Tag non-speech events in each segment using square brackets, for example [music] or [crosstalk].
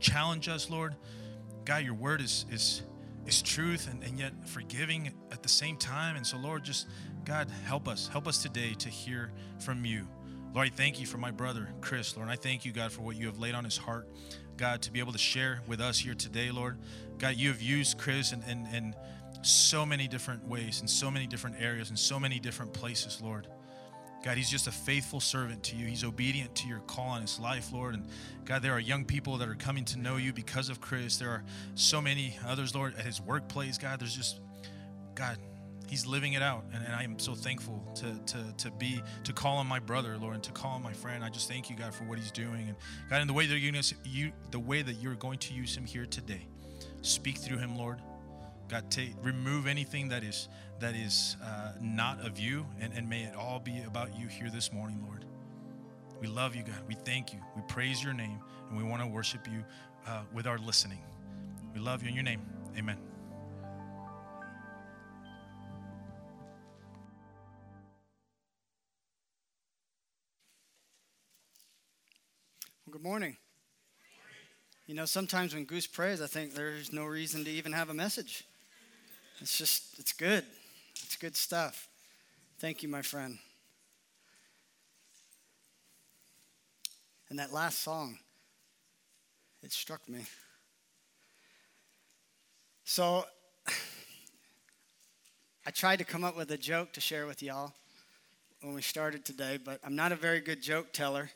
challenge us, Lord. God, your word is is is truth and, and yet forgiving at the same time. And so, Lord, just God, help us. Help us today to hear from you. Lord, I thank you for my brother, Chris, Lord. I thank you, God, for what you have laid on his heart, God, to be able to share with us here today, Lord. God, you have used Chris in, in, in so many different ways, in so many different areas, in so many different places, Lord. God, he's just a faithful servant to you. He's obedient to your call on his life, Lord. And God, there are young people that are coming to know you because of Chris. There are so many others, Lord, at his workplace. God, there's just, God, he's living it out. And, and I am so thankful to, to, to be, to call on my brother, Lord, and to call on my friend. I just thank you, God, for what he's doing. And God, in the way that you're, you, the way that you're going to use him here today, speak through him, Lord. God, take, remove anything that is that is uh, not of you, and, and may it all be about you here this morning, Lord. We love you, God. We thank you. We praise your name, and we want to worship you uh, with our listening. We love you in your name. Amen. Good morning. You know, sometimes when Goose prays, I think there's no reason to even have a message. It's just, it's good. It's good stuff. Thank you, my friend. And that last song, it struck me. So [sighs] I tried to come up with a joke to share with y'all when we started today, but I'm not a very good joke teller.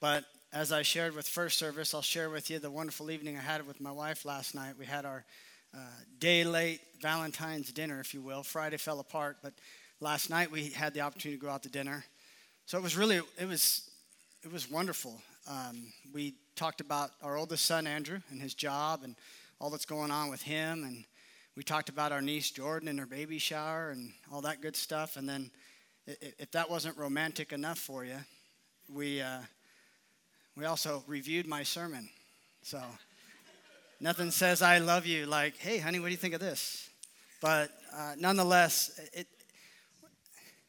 But as I shared with first service, I'll share with you the wonderful evening I had with my wife last night. We had our uh, day late Valentine's dinner, if you will. Friday fell apart, but last night we had the opportunity to go out to dinner. So it was really, it was, it was wonderful. Um, we talked about our oldest son, Andrew, and his job and all that's going on with him. And we talked about our niece, Jordan, and her baby shower and all that good stuff. And then if that wasn't romantic enough for you, we, uh, we also reviewed my sermon. So Nothing says I love you like, hey, honey, what do you think of this? But uh, nonetheless, it,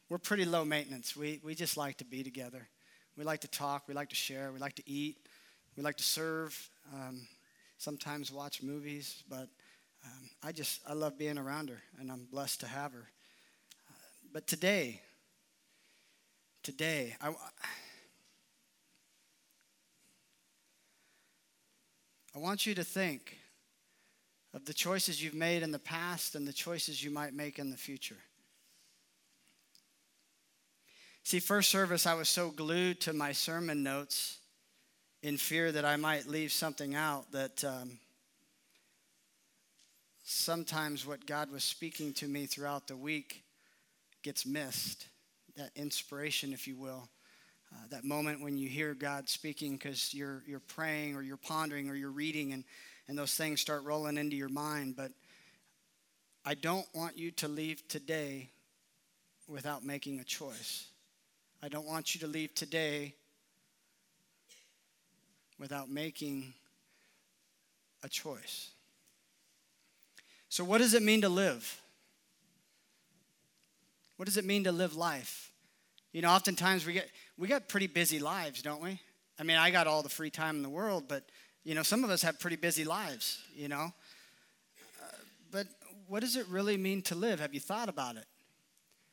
we're pretty low maintenance. We, we just like to be together. We like to talk. We like to share. We like to eat. We like to serve. Um, sometimes watch movies. But um, I just, I love being around her, and I'm blessed to have her. Uh, but today, today, I, I want you to think of the choices you've made in the past and the choices you might make in the future. See, first service, I was so glued to my sermon notes in fear that I might leave something out that um, sometimes what God was speaking to me throughout the week gets missed. That inspiration, if you will. Uh, that moment when you hear God speaking because you're, you're praying or you're pondering or you're reading and, and those things start rolling into your mind. But I don't want you to leave today without making a choice. I don't want you to leave today without making a choice. So, what does it mean to live? What does it mean to live life? You know, oftentimes we get we got pretty busy lives, don't we? I mean, I got all the free time in the world, but you know, some of us have pretty busy lives, you know. Uh, but what does it really mean to live? Have you thought about it?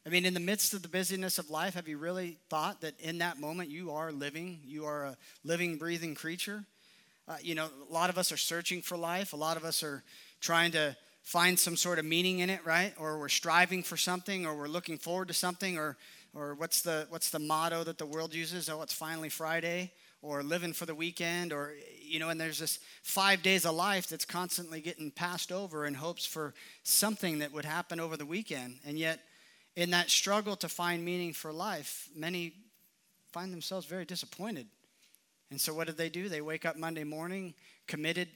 I mean, in the midst of the busyness of life, have you really thought that in that moment you are living? You are a living, breathing creature? Uh, you know, a lot of us are searching for life. A lot of us are trying to find some sort of meaning in it, right? Or we're striving for something, or we're looking forward to something, or or what's the what's the motto that the world uses? Oh, it's finally Friday, or living for the weekend, or you know, and there's this five days of life that's constantly getting passed over in hopes for something that would happen over the weekend. And yet, in that struggle to find meaning for life, many find themselves very disappointed. And so, what do they do? They wake up Monday morning committed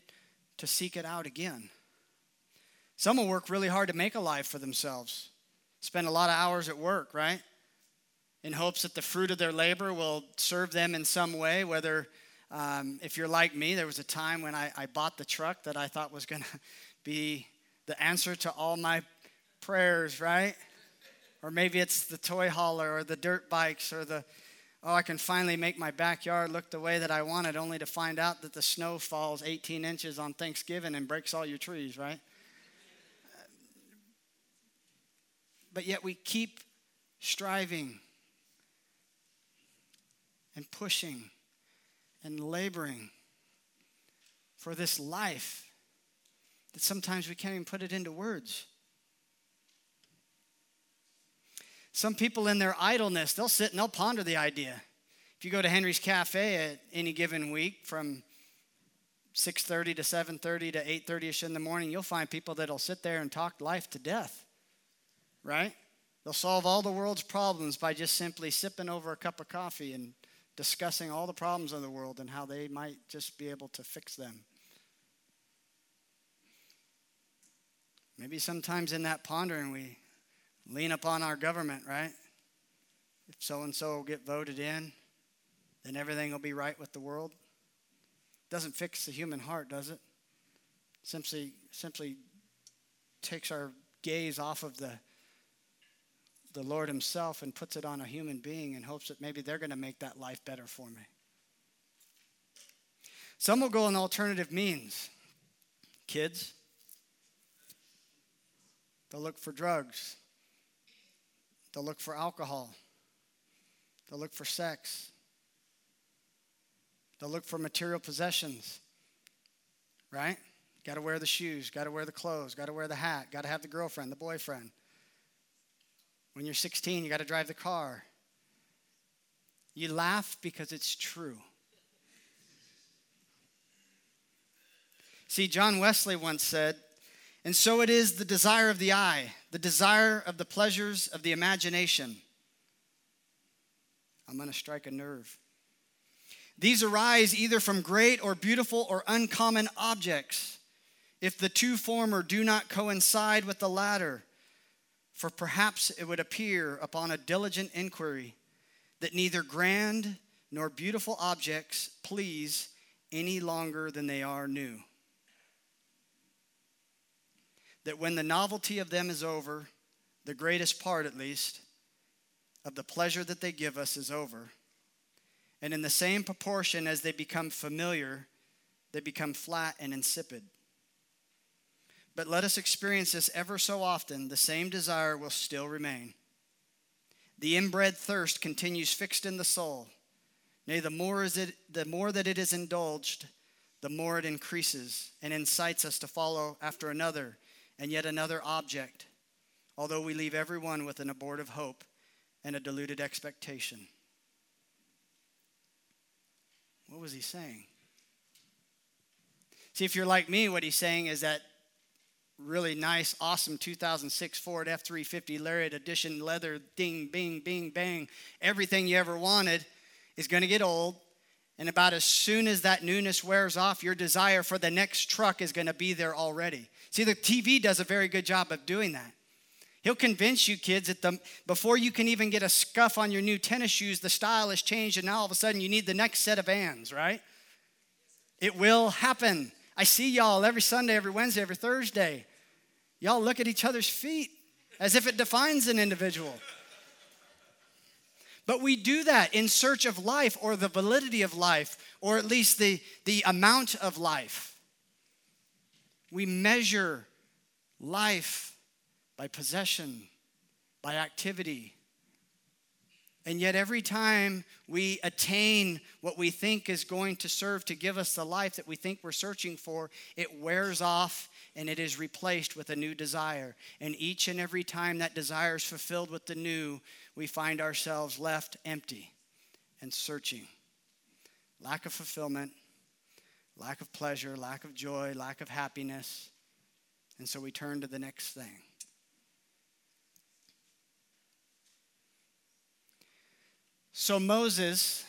to seek it out again. Some will work really hard to make a life for themselves, spend a lot of hours at work, right? In hopes that the fruit of their labor will serve them in some way. Whether, um, if you're like me, there was a time when I, I bought the truck that I thought was going [laughs] to be the answer to all my prayers, right? Or maybe it's the toy hauler or the dirt bikes or the oh, I can finally make my backyard look the way that I wanted, only to find out that the snow falls 18 inches on Thanksgiving and breaks all your trees, right? But yet we keep striving and pushing and laboring for this life that sometimes we can't even put it into words. Some people in their idleness, they'll sit and they'll ponder the idea. If you go to Henry's Cafe at any given week from 6:30 to 7:30 to 8:30ish in the morning, you'll find people that'll sit there and talk life to death. Right? They'll solve all the world's problems by just simply sipping over a cup of coffee and discussing all the problems of the world and how they might just be able to fix them. Maybe sometimes in that pondering we lean upon our government, right? If so and so will get voted in, then everything will be right with the world. Doesn't fix the human heart, does it? Simply, simply takes our gaze off of the the Lord Himself and puts it on a human being in hopes that maybe they're going to make that life better for me. Some will go in alternative means. Kids, they'll look for drugs, They'll look for alcohol. They'll look for sex. They'll look for material possessions. Right? Got to wear the shoes, got to wear the clothes, got to wear the hat, got to have the girlfriend, the boyfriend. When you're 16, you got to drive the car. You laugh because it's true. See, John Wesley once said, and so it is the desire of the eye, the desire of the pleasures of the imagination. I'm going to strike a nerve. These arise either from great or beautiful or uncommon objects, if the two former do not coincide with the latter. For perhaps it would appear upon a diligent inquiry that neither grand nor beautiful objects please any longer than they are new that when the novelty of them is over, the greatest part at least, of the pleasure that they give us is over. And in the same proportion as they become familiar, they become flat and insipid. But let us experience this ever so often, the same desire will still remain. The inbred thirst continues fixed in the soul. Nay, the more, is it, the more that it is indulged, the more it increases and incites us to follow after another and yet another object, although we leave everyone with an abortive hope and a deluded expectation. What was he saying? See, if you're like me, what he's saying is that really nice, awesome 2006 Ford F 350 Lariat Edition leather, ding, bing, bing, bang, everything you ever wanted is going to get old. And about as soon as that newness wears off, your desire for the next truck is going to be there already. See, the TV does a very good job of doing that. He'll convince you kids that the, before you can even get a scuff on your new tennis shoes, the style has changed, and now all of a sudden you need the next set of Vans, right? It will happen. I see y'all every Sunday, every Wednesday, every Thursday. Y'all look at each other's feet as if it defines an individual. But we do that in search of life or the validity of life, or at least the, the amount of life. We measure life by possession, by activity. And yet, every time we attain what we think is going to serve to give us the life that we think we're searching for, it wears off and it is replaced with a new desire. And each and every time that desire is fulfilled with the new, we find ourselves left empty and searching. Lack of fulfillment, lack of pleasure, lack of joy, lack of happiness. And so we turn to the next thing. So Moses,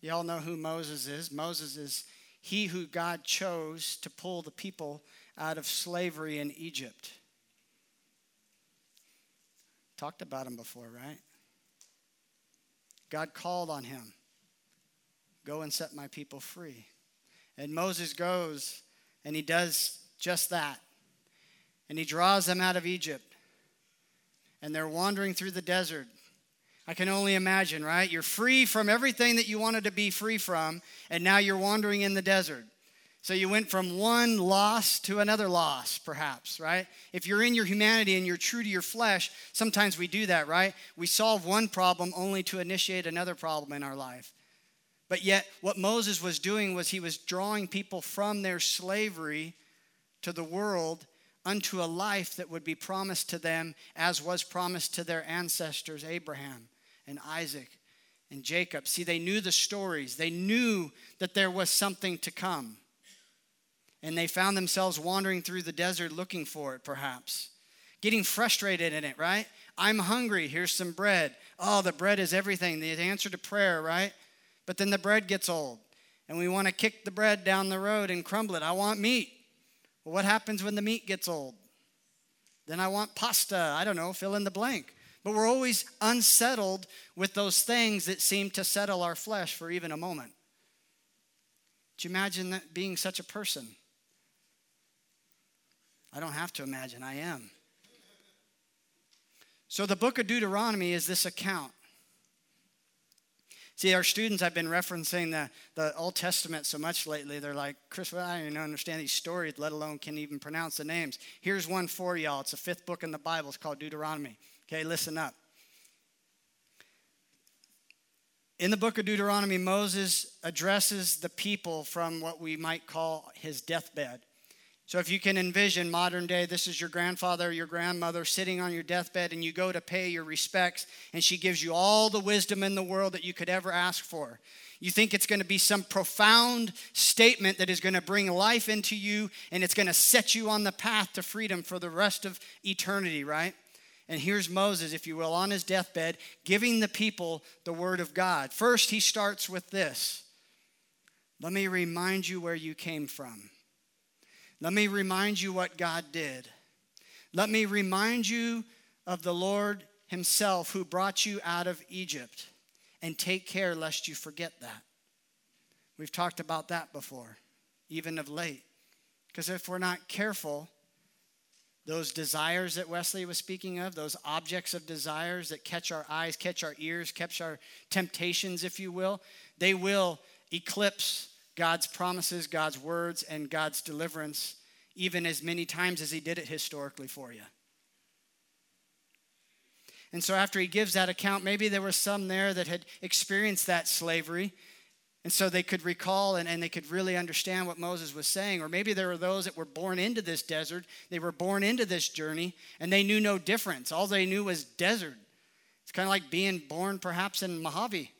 y'all know who Moses is. Moses is he who God chose to pull the people out of slavery in Egypt. Talked about him before, right? God called on him Go and set my people free. And Moses goes and he does just that. And he draws them out of Egypt. And they're wandering through the desert. I can only imagine, right? You're free from everything that you wanted to be free from, and now you're wandering in the desert. So you went from one loss to another loss, perhaps, right? If you're in your humanity and you're true to your flesh, sometimes we do that, right? We solve one problem only to initiate another problem in our life. But yet, what Moses was doing was he was drawing people from their slavery to the world unto a life that would be promised to them as was promised to their ancestors, Abraham and Isaac and Jacob. See, they knew the stories, they knew that there was something to come. And they found themselves wandering through the desert looking for it, perhaps. Getting frustrated in it, right? I'm hungry. Here's some bread. Oh, the bread is everything, the answer to prayer, right? But then the bread gets old, and we want to kick the bread down the road and crumble it. I want meat. Well, what happens when the meat gets old? Then I want pasta. I don't know, fill in the blank. But we're always unsettled with those things that seem to settle our flesh for even a moment. Do you imagine that being such a person? I don't have to imagine, I am. So the book of Deuteronomy is this account. See, our students I've been referencing the, the Old Testament so much lately. They're like, Chris, well, I don't even understand these stories, let alone can even pronounce the names. Here's one for y'all. It's the fifth book in the Bible. It's called Deuteronomy. Okay, listen up. In the book of Deuteronomy, Moses addresses the people from what we might call his deathbed. So, if you can envision modern day, this is your grandfather or your grandmother sitting on your deathbed, and you go to pay your respects, and she gives you all the wisdom in the world that you could ever ask for. You think it's going to be some profound statement that is going to bring life into you, and it's going to set you on the path to freedom for the rest of eternity, right? And here's Moses, if you will, on his deathbed, giving the people the word of God. First, he starts with this Let me remind you where you came from. Let me remind you what God did. Let me remind you of the Lord Himself who brought you out of Egypt. And take care lest you forget that. We've talked about that before, even of late. Because if we're not careful, those desires that Wesley was speaking of, those objects of desires that catch our eyes, catch our ears, catch our temptations, if you will, they will eclipse God's promises, God's words, and God's deliverance, even as many times as He did it historically for you. And so, after He gives that account, maybe there were some there that had experienced that slavery and so they could recall and, and they could really understand what Moses was saying. Or maybe there were those that were born into this desert, they were born into this journey, and they knew no difference. All they knew was desert. It's kind of like being born perhaps in Mojave,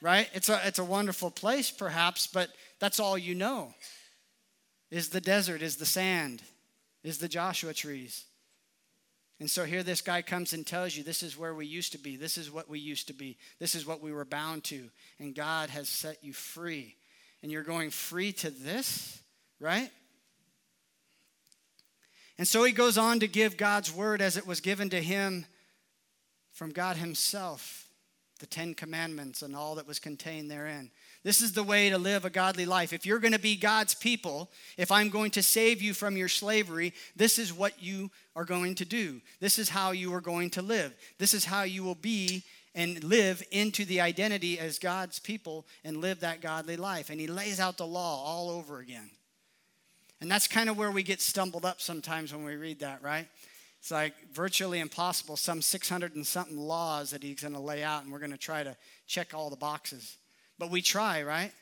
right? It's a, it's a wonderful place perhaps, but that's all you know is the desert, is the sand, is the Joshua trees. And so here this guy comes and tells you this is where we used to be. This is what we used to be. This is what we were bound to. And God has set you free. And you're going free to this, right? And so he goes on to give God's word as it was given to him from God himself, the Ten Commandments and all that was contained therein. This is the way to live a godly life. If you're going to be God's people, if I'm going to save you from your slavery, this is what you are going to do. This is how you are going to live. This is how you will be and live into the identity as God's people and live that godly life. And He lays out the law all over again. And that's kind of where we get stumbled up sometimes when we read that, right? It's like virtually impossible, some 600 and something laws that He's going to lay out, and we're going to try to check all the boxes. But we try, right?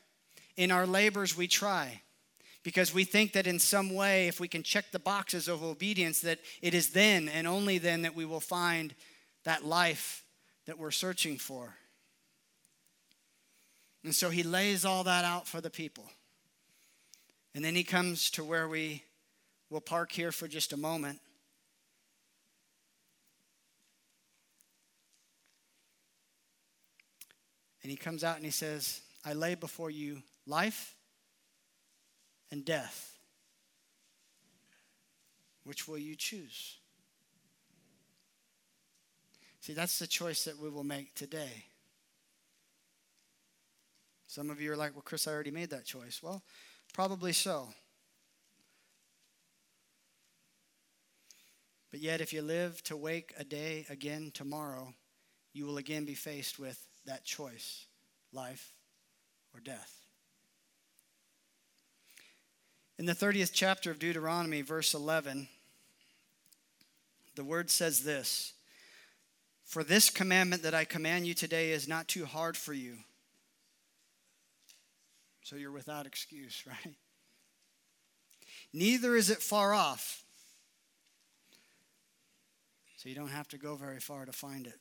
In our labors, we try because we think that in some way, if we can check the boxes of obedience, that it is then and only then that we will find that life that we're searching for. And so he lays all that out for the people. And then he comes to where we will park here for just a moment. And he comes out and he says, I lay before you life and death. Which will you choose? See, that's the choice that we will make today. Some of you are like, well, Chris, I already made that choice. Well, probably so. But yet, if you live to wake a day again tomorrow, you will again be faced with that choice life or death. In the 30th chapter of Deuteronomy, verse 11, the word says this For this commandment that I command you today is not too hard for you. So you're without excuse, [laughs] right? Neither is it far off. So you don't have to go very far to find it.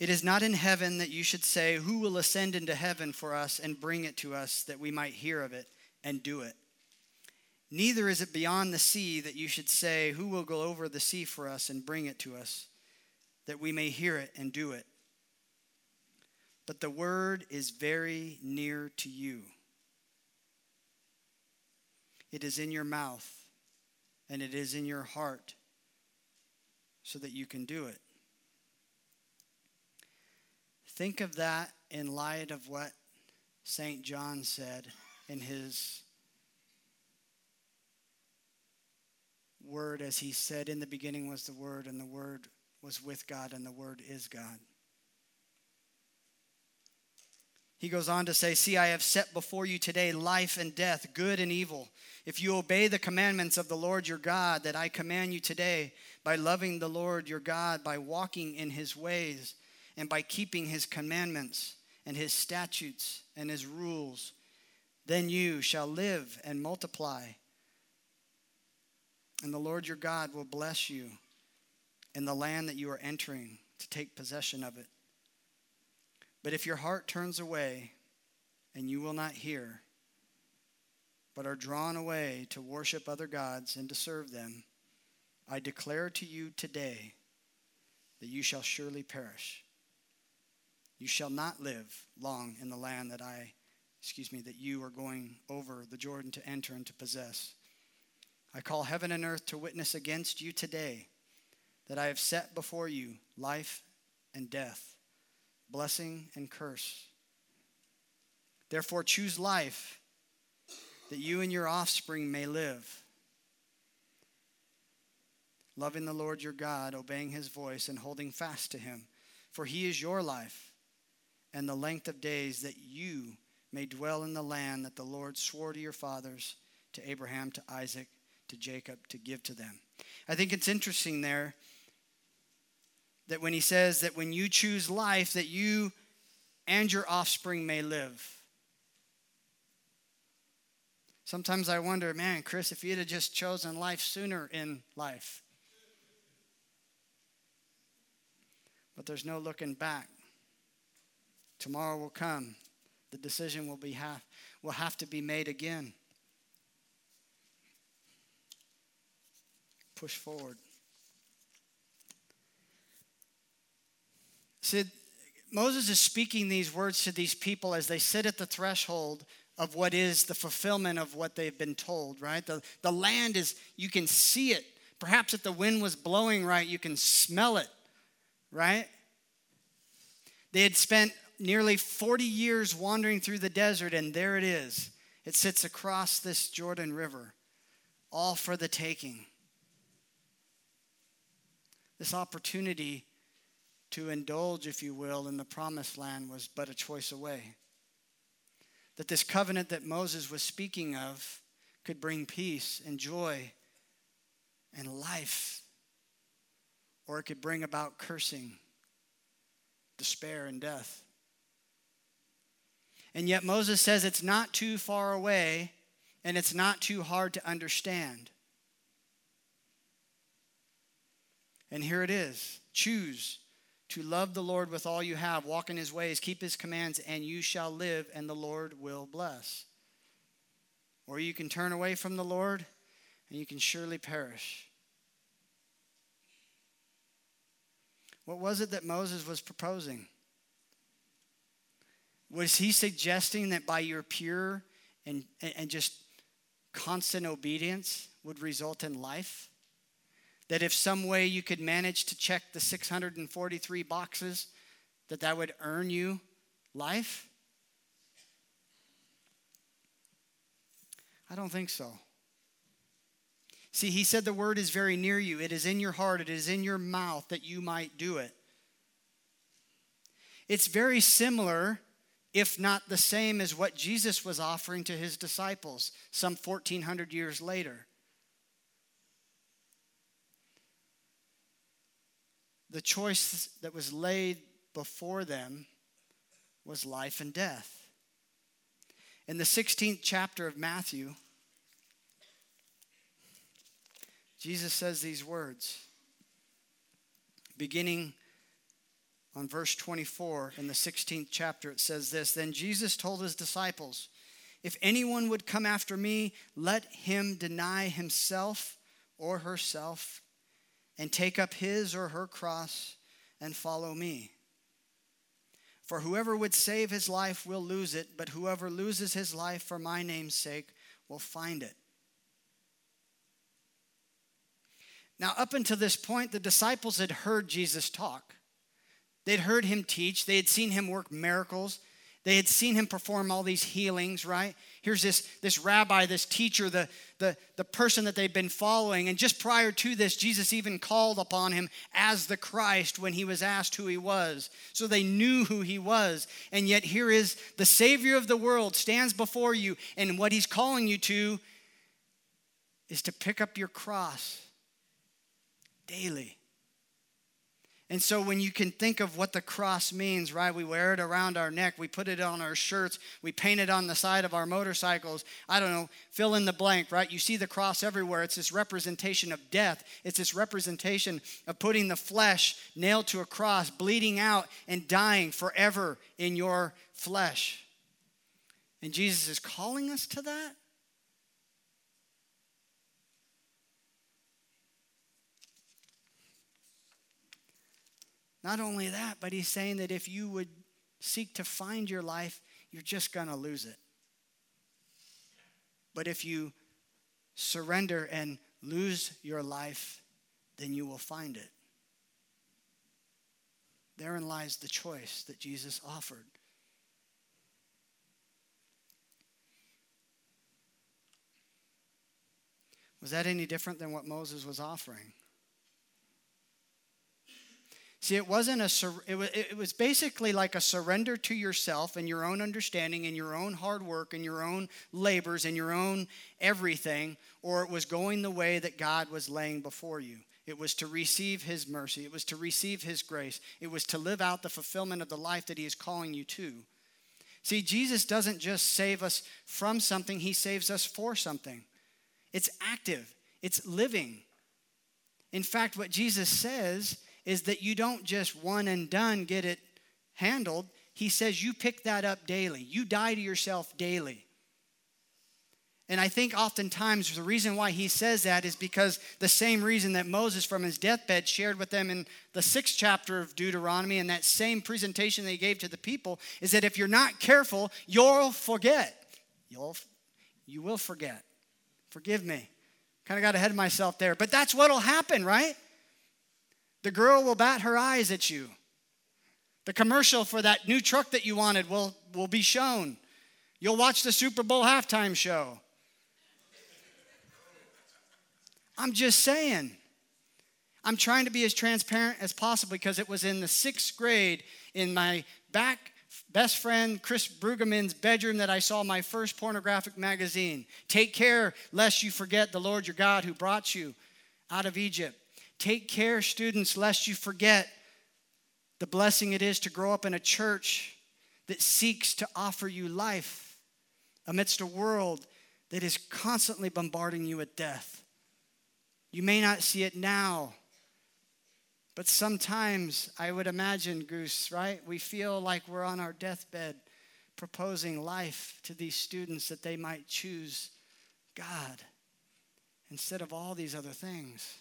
It is not in heaven that you should say, Who will ascend into heaven for us and bring it to us that we might hear of it and do it? Neither is it beyond the sea that you should say, Who will go over the sea for us and bring it to us that we may hear it and do it? But the word is very near to you. It is in your mouth and it is in your heart so that you can do it. Think of that in light of what St. John said in his word, as he said, In the beginning was the Word, and the Word was with God, and the Word is God. He goes on to say, See, I have set before you today life and death, good and evil. If you obey the commandments of the Lord your God that I command you today, by loving the Lord your God, by walking in his ways, and by keeping his commandments and his statutes and his rules, then you shall live and multiply. And the Lord your God will bless you in the land that you are entering to take possession of it. But if your heart turns away and you will not hear, but are drawn away to worship other gods and to serve them, I declare to you today that you shall surely perish. You shall not live long in the land that I, excuse me, that you are going over the Jordan to enter and to possess. I call heaven and earth to witness against you today that I have set before you life and death, blessing and curse. Therefore, choose life that you and your offspring may live, loving the Lord your God, obeying his voice, and holding fast to him. For he is your life and the length of days that you may dwell in the land that the Lord swore to your fathers, to Abraham, to Isaac, to Jacob, to give to them. I think it's interesting there that when he says that when you choose life, that you and your offspring may live. Sometimes I wonder, man, Chris, if you'd have just chosen life sooner in life. But there's no looking back. Tomorrow will come. The decision will, be have, will have to be made again. Push forward. See, Moses is speaking these words to these people as they sit at the threshold of what is the fulfillment of what they've been told, right? The, the land is, you can see it. Perhaps if the wind was blowing right, you can smell it, right? They had spent nearly 40 years wandering through the desert, and there it is. It sits across this Jordan River, all for the taking. This opportunity to indulge, if you will, in the promised land was but a choice away. That this covenant that Moses was speaking of could bring peace and joy and life, or it could bring about cursing, despair, and death. And yet Moses says it's not too far away and it's not too hard to understand. And here it is choose to love the Lord with all you have, walk in his ways, keep his commands, and you shall live, and the Lord will bless. Or you can turn away from the Lord, and you can surely perish. What was it that Moses was proposing? Was he suggesting that by your pure and, and just constant obedience would result in life? That if some way you could manage to check the 643 boxes, that that would earn you life? I don't think so. See, he said the word is very near you. It is in your heart, it is in your mouth that you might do it. It's very similar, if not the same, as what Jesus was offering to his disciples some 1400 years later. The choice that was laid before them was life and death. In the 16th chapter of Matthew, Jesus says these words, beginning on verse 24 in the 16th chapter. It says this Then Jesus told his disciples, If anyone would come after me, let him deny himself or herself and take up his or her cross and follow me. For whoever would save his life will lose it, but whoever loses his life for my name's sake will find it. Now, up until this point, the disciples had heard Jesus talk. They'd heard him teach, they had seen him work miracles, they had seen him perform all these healings, right? Here's this, this rabbi, this teacher, the, the, the person that they've been following. And just prior to this, Jesus even called upon him as the Christ when he was asked who he was. So they knew who he was. And yet, here is the Savior of the world stands before you. And what he's calling you to is to pick up your cross daily and so, when you can think of what the cross means, right? We wear it around our neck, we put it on our shirts, we paint it on the side of our motorcycles. I don't know, fill in the blank, right? You see the cross everywhere. It's this representation of death, it's this representation of putting the flesh nailed to a cross, bleeding out, and dying forever in your flesh. And Jesus is calling us to that. Not only that, but he's saying that if you would seek to find your life, you're just going to lose it. But if you surrender and lose your life, then you will find it. Therein lies the choice that Jesus offered. Was that any different than what Moses was offering? See, it wasn't a, it was, it was basically like a surrender to yourself and your own understanding and your own hard work and your own labors and your own everything, or it was going the way that God was laying before you. It was to receive His mercy. It was to receive His grace. It was to live out the fulfillment of the life that He is calling you to. See, Jesus doesn't just save us from something, He saves us for something. It's active, it's living. In fact, what Jesus says is that you don't just one and done get it handled. He says you pick that up daily. You die to yourself daily. And I think oftentimes the reason why he says that is because the same reason that Moses from his deathbed shared with them in the sixth chapter of Deuteronomy and that same presentation they gave to the people is that if you're not careful, you'll forget. You'll, you will forget. Forgive me. Kind of got ahead of myself there. But that's what'll happen, right? The girl will bat her eyes at you. The commercial for that new truck that you wanted will, will be shown. You'll watch the Super Bowl halftime show. I'm just saying. I'm trying to be as transparent as possible because it was in the sixth grade in my back best friend Chris Brueggemann's bedroom that I saw my first pornographic magazine. Take care lest you forget the Lord your God who brought you out of Egypt. Take care, students, lest you forget the blessing it is to grow up in a church that seeks to offer you life amidst a world that is constantly bombarding you with death. You may not see it now, but sometimes I would imagine, Goose, right? We feel like we're on our deathbed proposing life to these students that they might choose God instead of all these other things.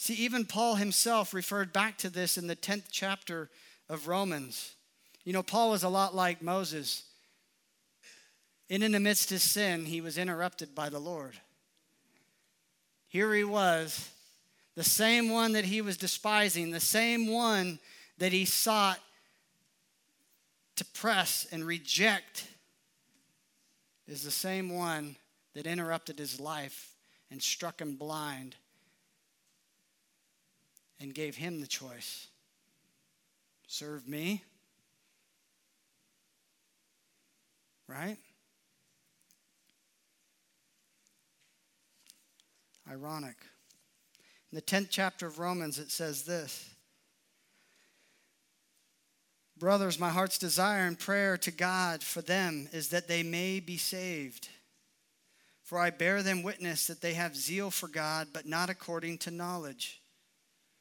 See, even Paul himself referred back to this in the 10th chapter of Romans. You know, Paul was a lot like Moses. And in the midst of sin, he was interrupted by the Lord. Here he was, the same one that he was despising, the same one that he sought to press and reject, is the same one that interrupted his life and struck him blind and gave him the choice serve me, right? Ironic. In the 10th chapter of Romans, it says this Brothers, my heart's desire and prayer to God for them is that they may be saved. For I bear them witness that they have zeal for God, but not according to knowledge.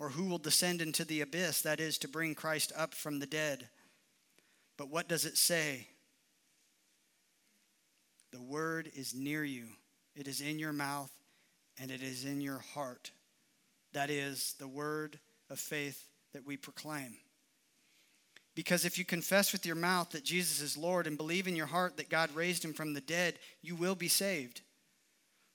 Or who will descend into the abyss? That is to bring Christ up from the dead. But what does it say? The word is near you, it is in your mouth, and it is in your heart. That is the word of faith that we proclaim. Because if you confess with your mouth that Jesus is Lord and believe in your heart that God raised him from the dead, you will be saved.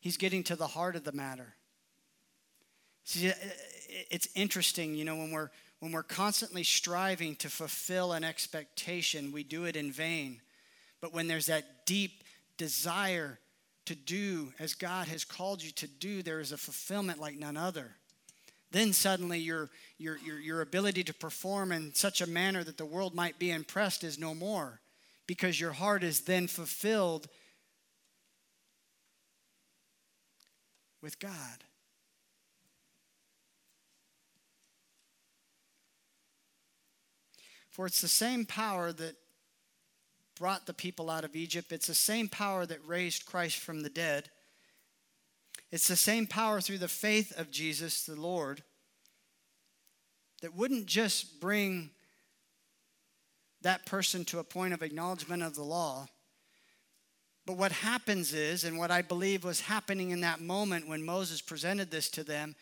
he's getting to the heart of the matter. See, it's interesting, you know, when we're when we're constantly striving to fulfill an expectation, we do it in vain. But when there's that deep desire to do as God has called you to do, there is a fulfillment like none other then suddenly your, your, your, your ability to perform in such a manner that the world might be impressed is no more because your heart is then fulfilled with God. For it's the same power that brought the people out of Egypt, it's the same power that raised Christ from the dead. It's the same power through the faith of Jesus, the Lord, that wouldn't just bring that person to a point of acknowledgement of the law. But what happens is, and what I believe was happening in that moment when Moses presented this to them,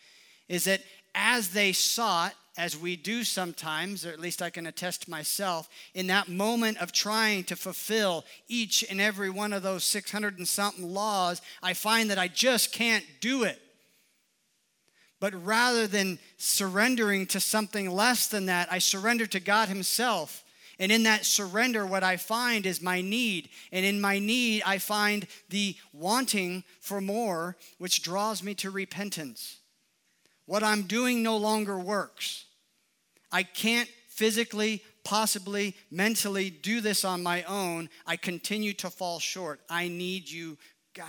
is that as they sought, as we do sometimes, or at least I can attest myself, in that moment of trying to fulfill each and every one of those 600 and something laws, I find that I just can't do it. But rather than surrendering to something less than that, I surrender to God Himself. And in that surrender, what I find is my need. And in my need, I find the wanting for more, which draws me to repentance. What I'm doing no longer works. I can't physically, possibly, mentally do this on my own. I continue to fall short. I need you, God.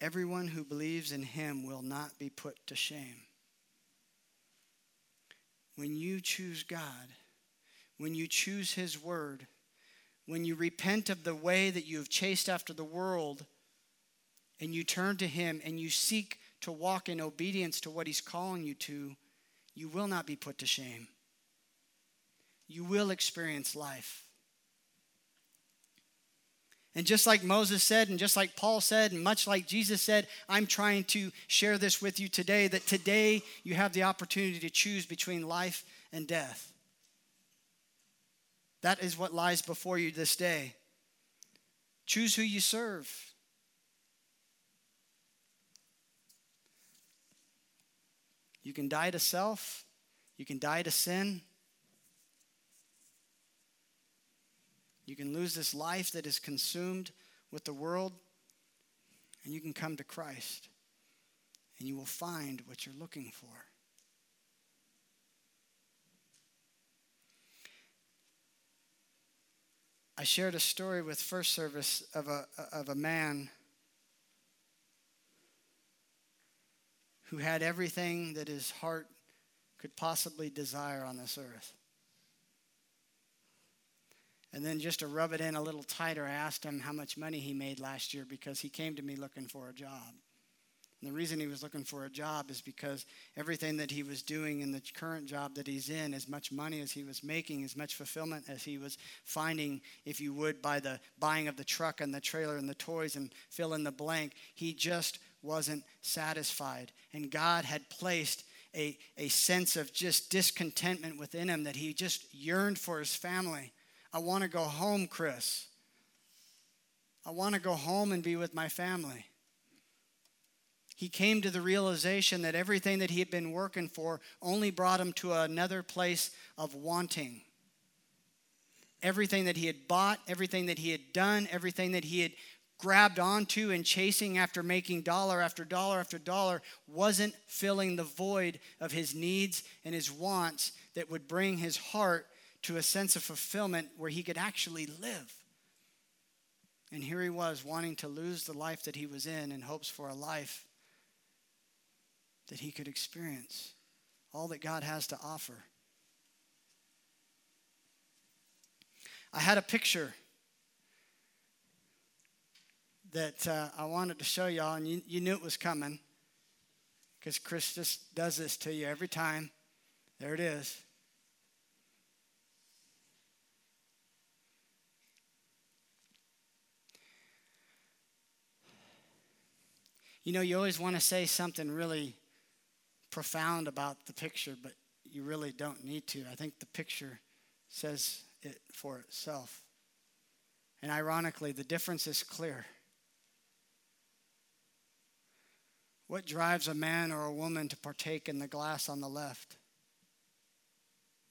Everyone who believes in him will not be put to shame. When you choose God, when you choose his word, when you repent of the way that you have chased after the world and you turn to Him and you seek to walk in obedience to what He's calling you to, you will not be put to shame. You will experience life. And just like Moses said, and just like Paul said, and much like Jesus said, I'm trying to share this with you today that today you have the opportunity to choose between life and death. That is what lies before you this day. Choose who you serve. You can die to self, you can die to sin. You can lose this life that is consumed with the world, and you can come to Christ, and you will find what you're looking for. I shared a story with first service of a, of a man who had everything that his heart could possibly desire on this earth. And then just to rub it in a little tighter, I asked him how much money he made last year because he came to me looking for a job. And the reason he was looking for a job is because everything that he was doing in the current job that he's in, as much money as he was making, as much fulfillment as he was finding, if you would, by the buying of the truck and the trailer and the toys and fill in the blank, he just wasn't satisfied. And God had placed a, a sense of just discontentment within him that he just yearned for his family. I want to go home, Chris. I want to go home and be with my family he came to the realization that everything that he had been working for only brought him to another place of wanting. Everything that he had bought, everything that he had done, everything that he had grabbed onto and chasing after making dollar after dollar after dollar wasn't filling the void of his needs and his wants that would bring his heart to a sense of fulfillment where he could actually live. And here he was wanting to lose the life that he was in in hopes for a life that he could experience all that God has to offer. I had a picture that uh, I wanted to show y'all, and you, you knew it was coming because Chris just does this to you every time. There it is. You know, you always want to say something really profound about the picture, but you really don't need to. I think the picture says it for itself. And ironically, the difference is clear. What drives a man or a woman to partake in the glass on the left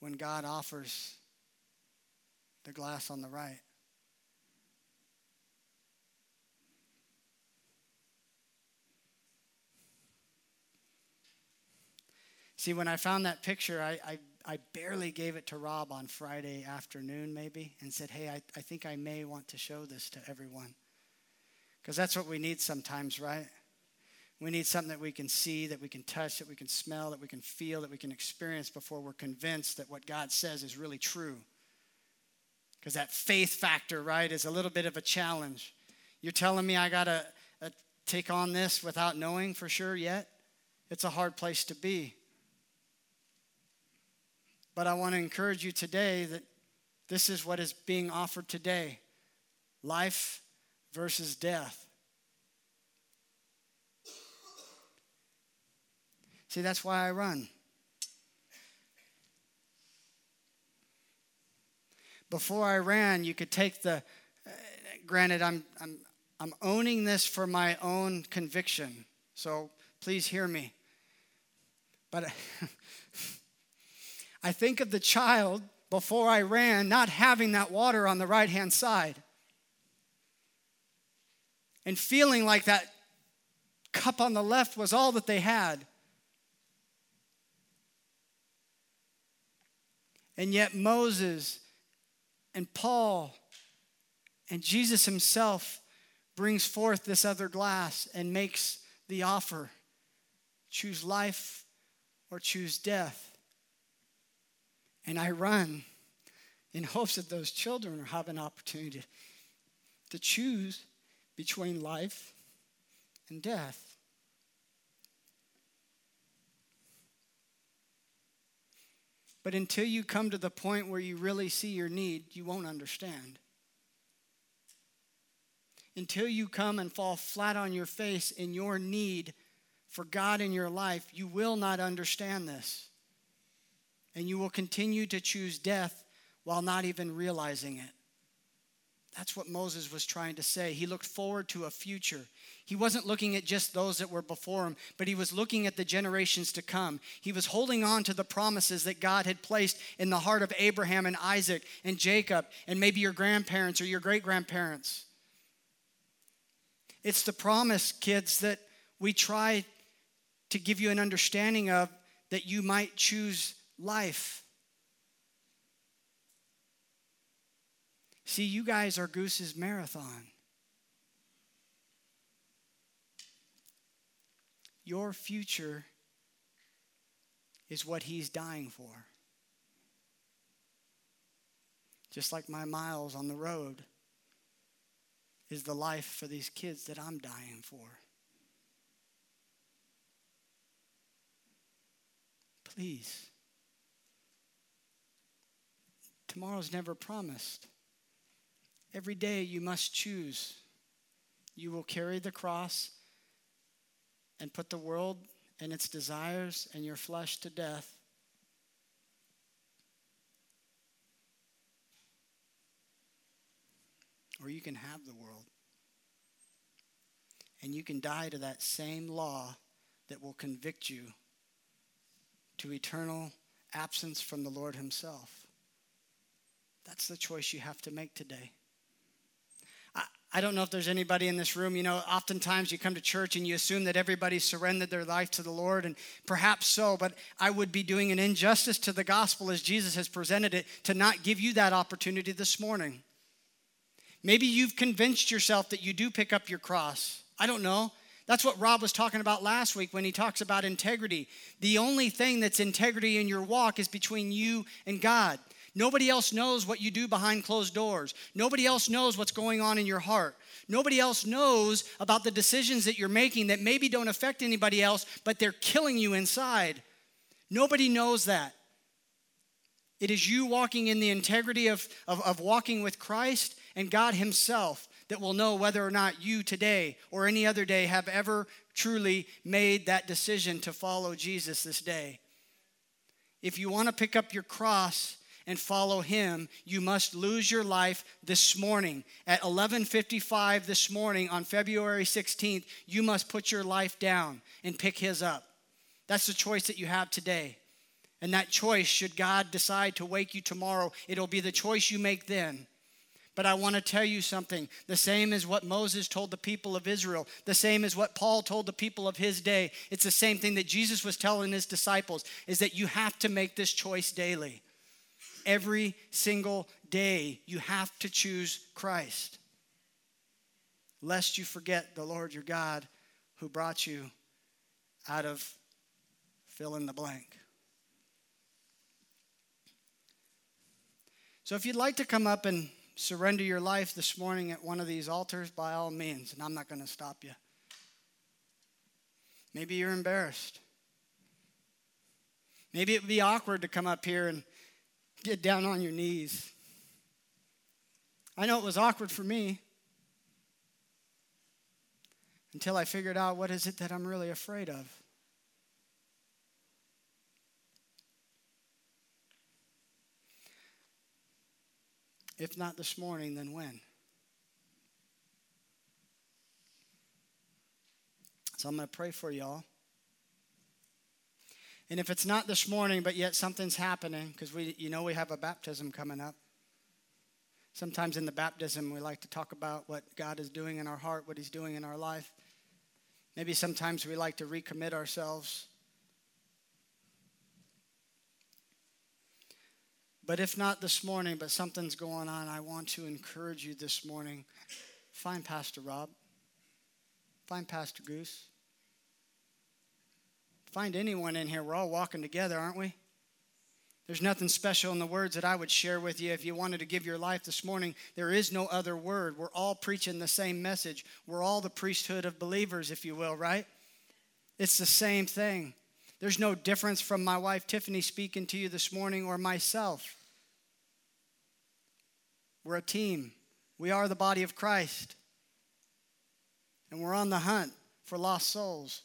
when God offers the glass on the right? See, when I found that picture, I, I, I, barely gave it to Rob on Friday afternoon, maybe, and said, hey, I, I think I may want to show this to everyone. Because that's what we need sometimes, right? We need something that we can see, that we can touch, that we can smell, that we can feel, that we can experience before we're convinced that what God says is really true. Because that faith factor, right, is a little bit of a challenge. You're telling me I got to uh, take on this without knowing for sure yet? It's a hard place to be. But I want to encourage you today that this is what is being offered today life versus death. See, that's why I run. Before I ran, you could take the, uh, granted, I'm, I'm, I'm owning this for my own conviction, so please hear me. But [laughs] I think of the child before I ran not having that water on the right hand side and feeling like that cup on the left was all that they had. And yet, Moses and Paul and Jesus himself brings forth this other glass and makes the offer choose life or choose death. And I run in hopes that those children have an opportunity to choose between life and death. But until you come to the point where you really see your need, you won't understand. Until you come and fall flat on your face in your need for God in your life, you will not understand this and you will continue to choose death while not even realizing it. That's what Moses was trying to say. He looked forward to a future. He wasn't looking at just those that were before him, but he was looking at the generations to come. He was holding on to the promises that God had placed in the heart of Abraham and Isaac and Jacob and maybe your grandparents or your great grandparents. It's the promise, kids, that we try to give you an understanding of that you might choose life. See, you guys are Goose's marathon. Your future is what he's dying for. Just like my miles on the road is the life for these kids that I'm dying for. Please. Tomorrow's never promised. Every day you must choose. You will carry the cross and put the world and its desires and your flesh to death. Or you can have the world. And you can die to that same law that will convict you to eternal absence from the Lord Himself. That's the choice you have to make today. I don't know if there's anybody in this room, you know, oftentimes you come to church and you assume that everybody surrendered their life to the Lord, and perhaps so, but I would be doing an injustice to the gospel as Jesus has presented it to not give you that opportunity this morning. Maybe you've convinced yourself that you do pick up your cross. I don't know. That's what Rob was talking about last week when he talks about integrity. The only thing that's integrity in your walk is between you and God. Nobody else knows what you do behind closed doors. Nobody else knows what's going on in your heart. Nobody else knows about the decisions that you're making that maybe don't affect anybody else, but they're killing you inside. Nobody knows that. It is you walking in the integrity of, of, of walking with Christ and God Himself that will know whether or not you today or any other day have ever truly made that decision to follow Jesus this day. If you want to pick up your cross and follow him, you must lose your life this morning. At 11:55 this morning on February 16th, you must put your life down and pick his up. That's the choice that you have today. And that choice, should God decide to wake you tomorrow, it'll be the choice you make then. But I want to tell you something. The same as what Moses told the people of Israel, the same as what Paul told the people of his day. It's the same thing that Jesus was telling his disciples is that you have to make this choice daily every single day you have to choose Christ, lest you forget the Lord your God who brought you out of fill in the blank. So, if you'd like to come up and surrender your life this morning at one of these altars, by all means, and I'm not going to stop you. Maybe you're embarrassed. Maybe it would be awkward to come up here and get down on your knees. I know it was awkward for me until I figured out what is it that I'm really afraid of. If not this morning, then when? So I'm going to pray for y'all. And if it's not this morning, but yet something's happening, because we, you know, we have a baptism coming up. Sometimes in the baptism, we like to talk about what God is doing in our heart, what He's doing in our life. Maybe sometimes we like to recommit ourselves. But if not this morning, but something's going on, I want to encourage you this morning. Find Pastor Rob. Find Pastor Goose. Find anyone in here. We're all walking together, aren't we? There's nothing special in the words that I would share with you if you wanted to give your life this morning. There is no other word. We're all preaching the same message. We're all the priesthood of believers, if you will, right? It's the same thing. There's no difference from my wife Tiffany speaking to you this morning or myself. We're a team. We are the body of Christ. And we're on the hunt for lost souls.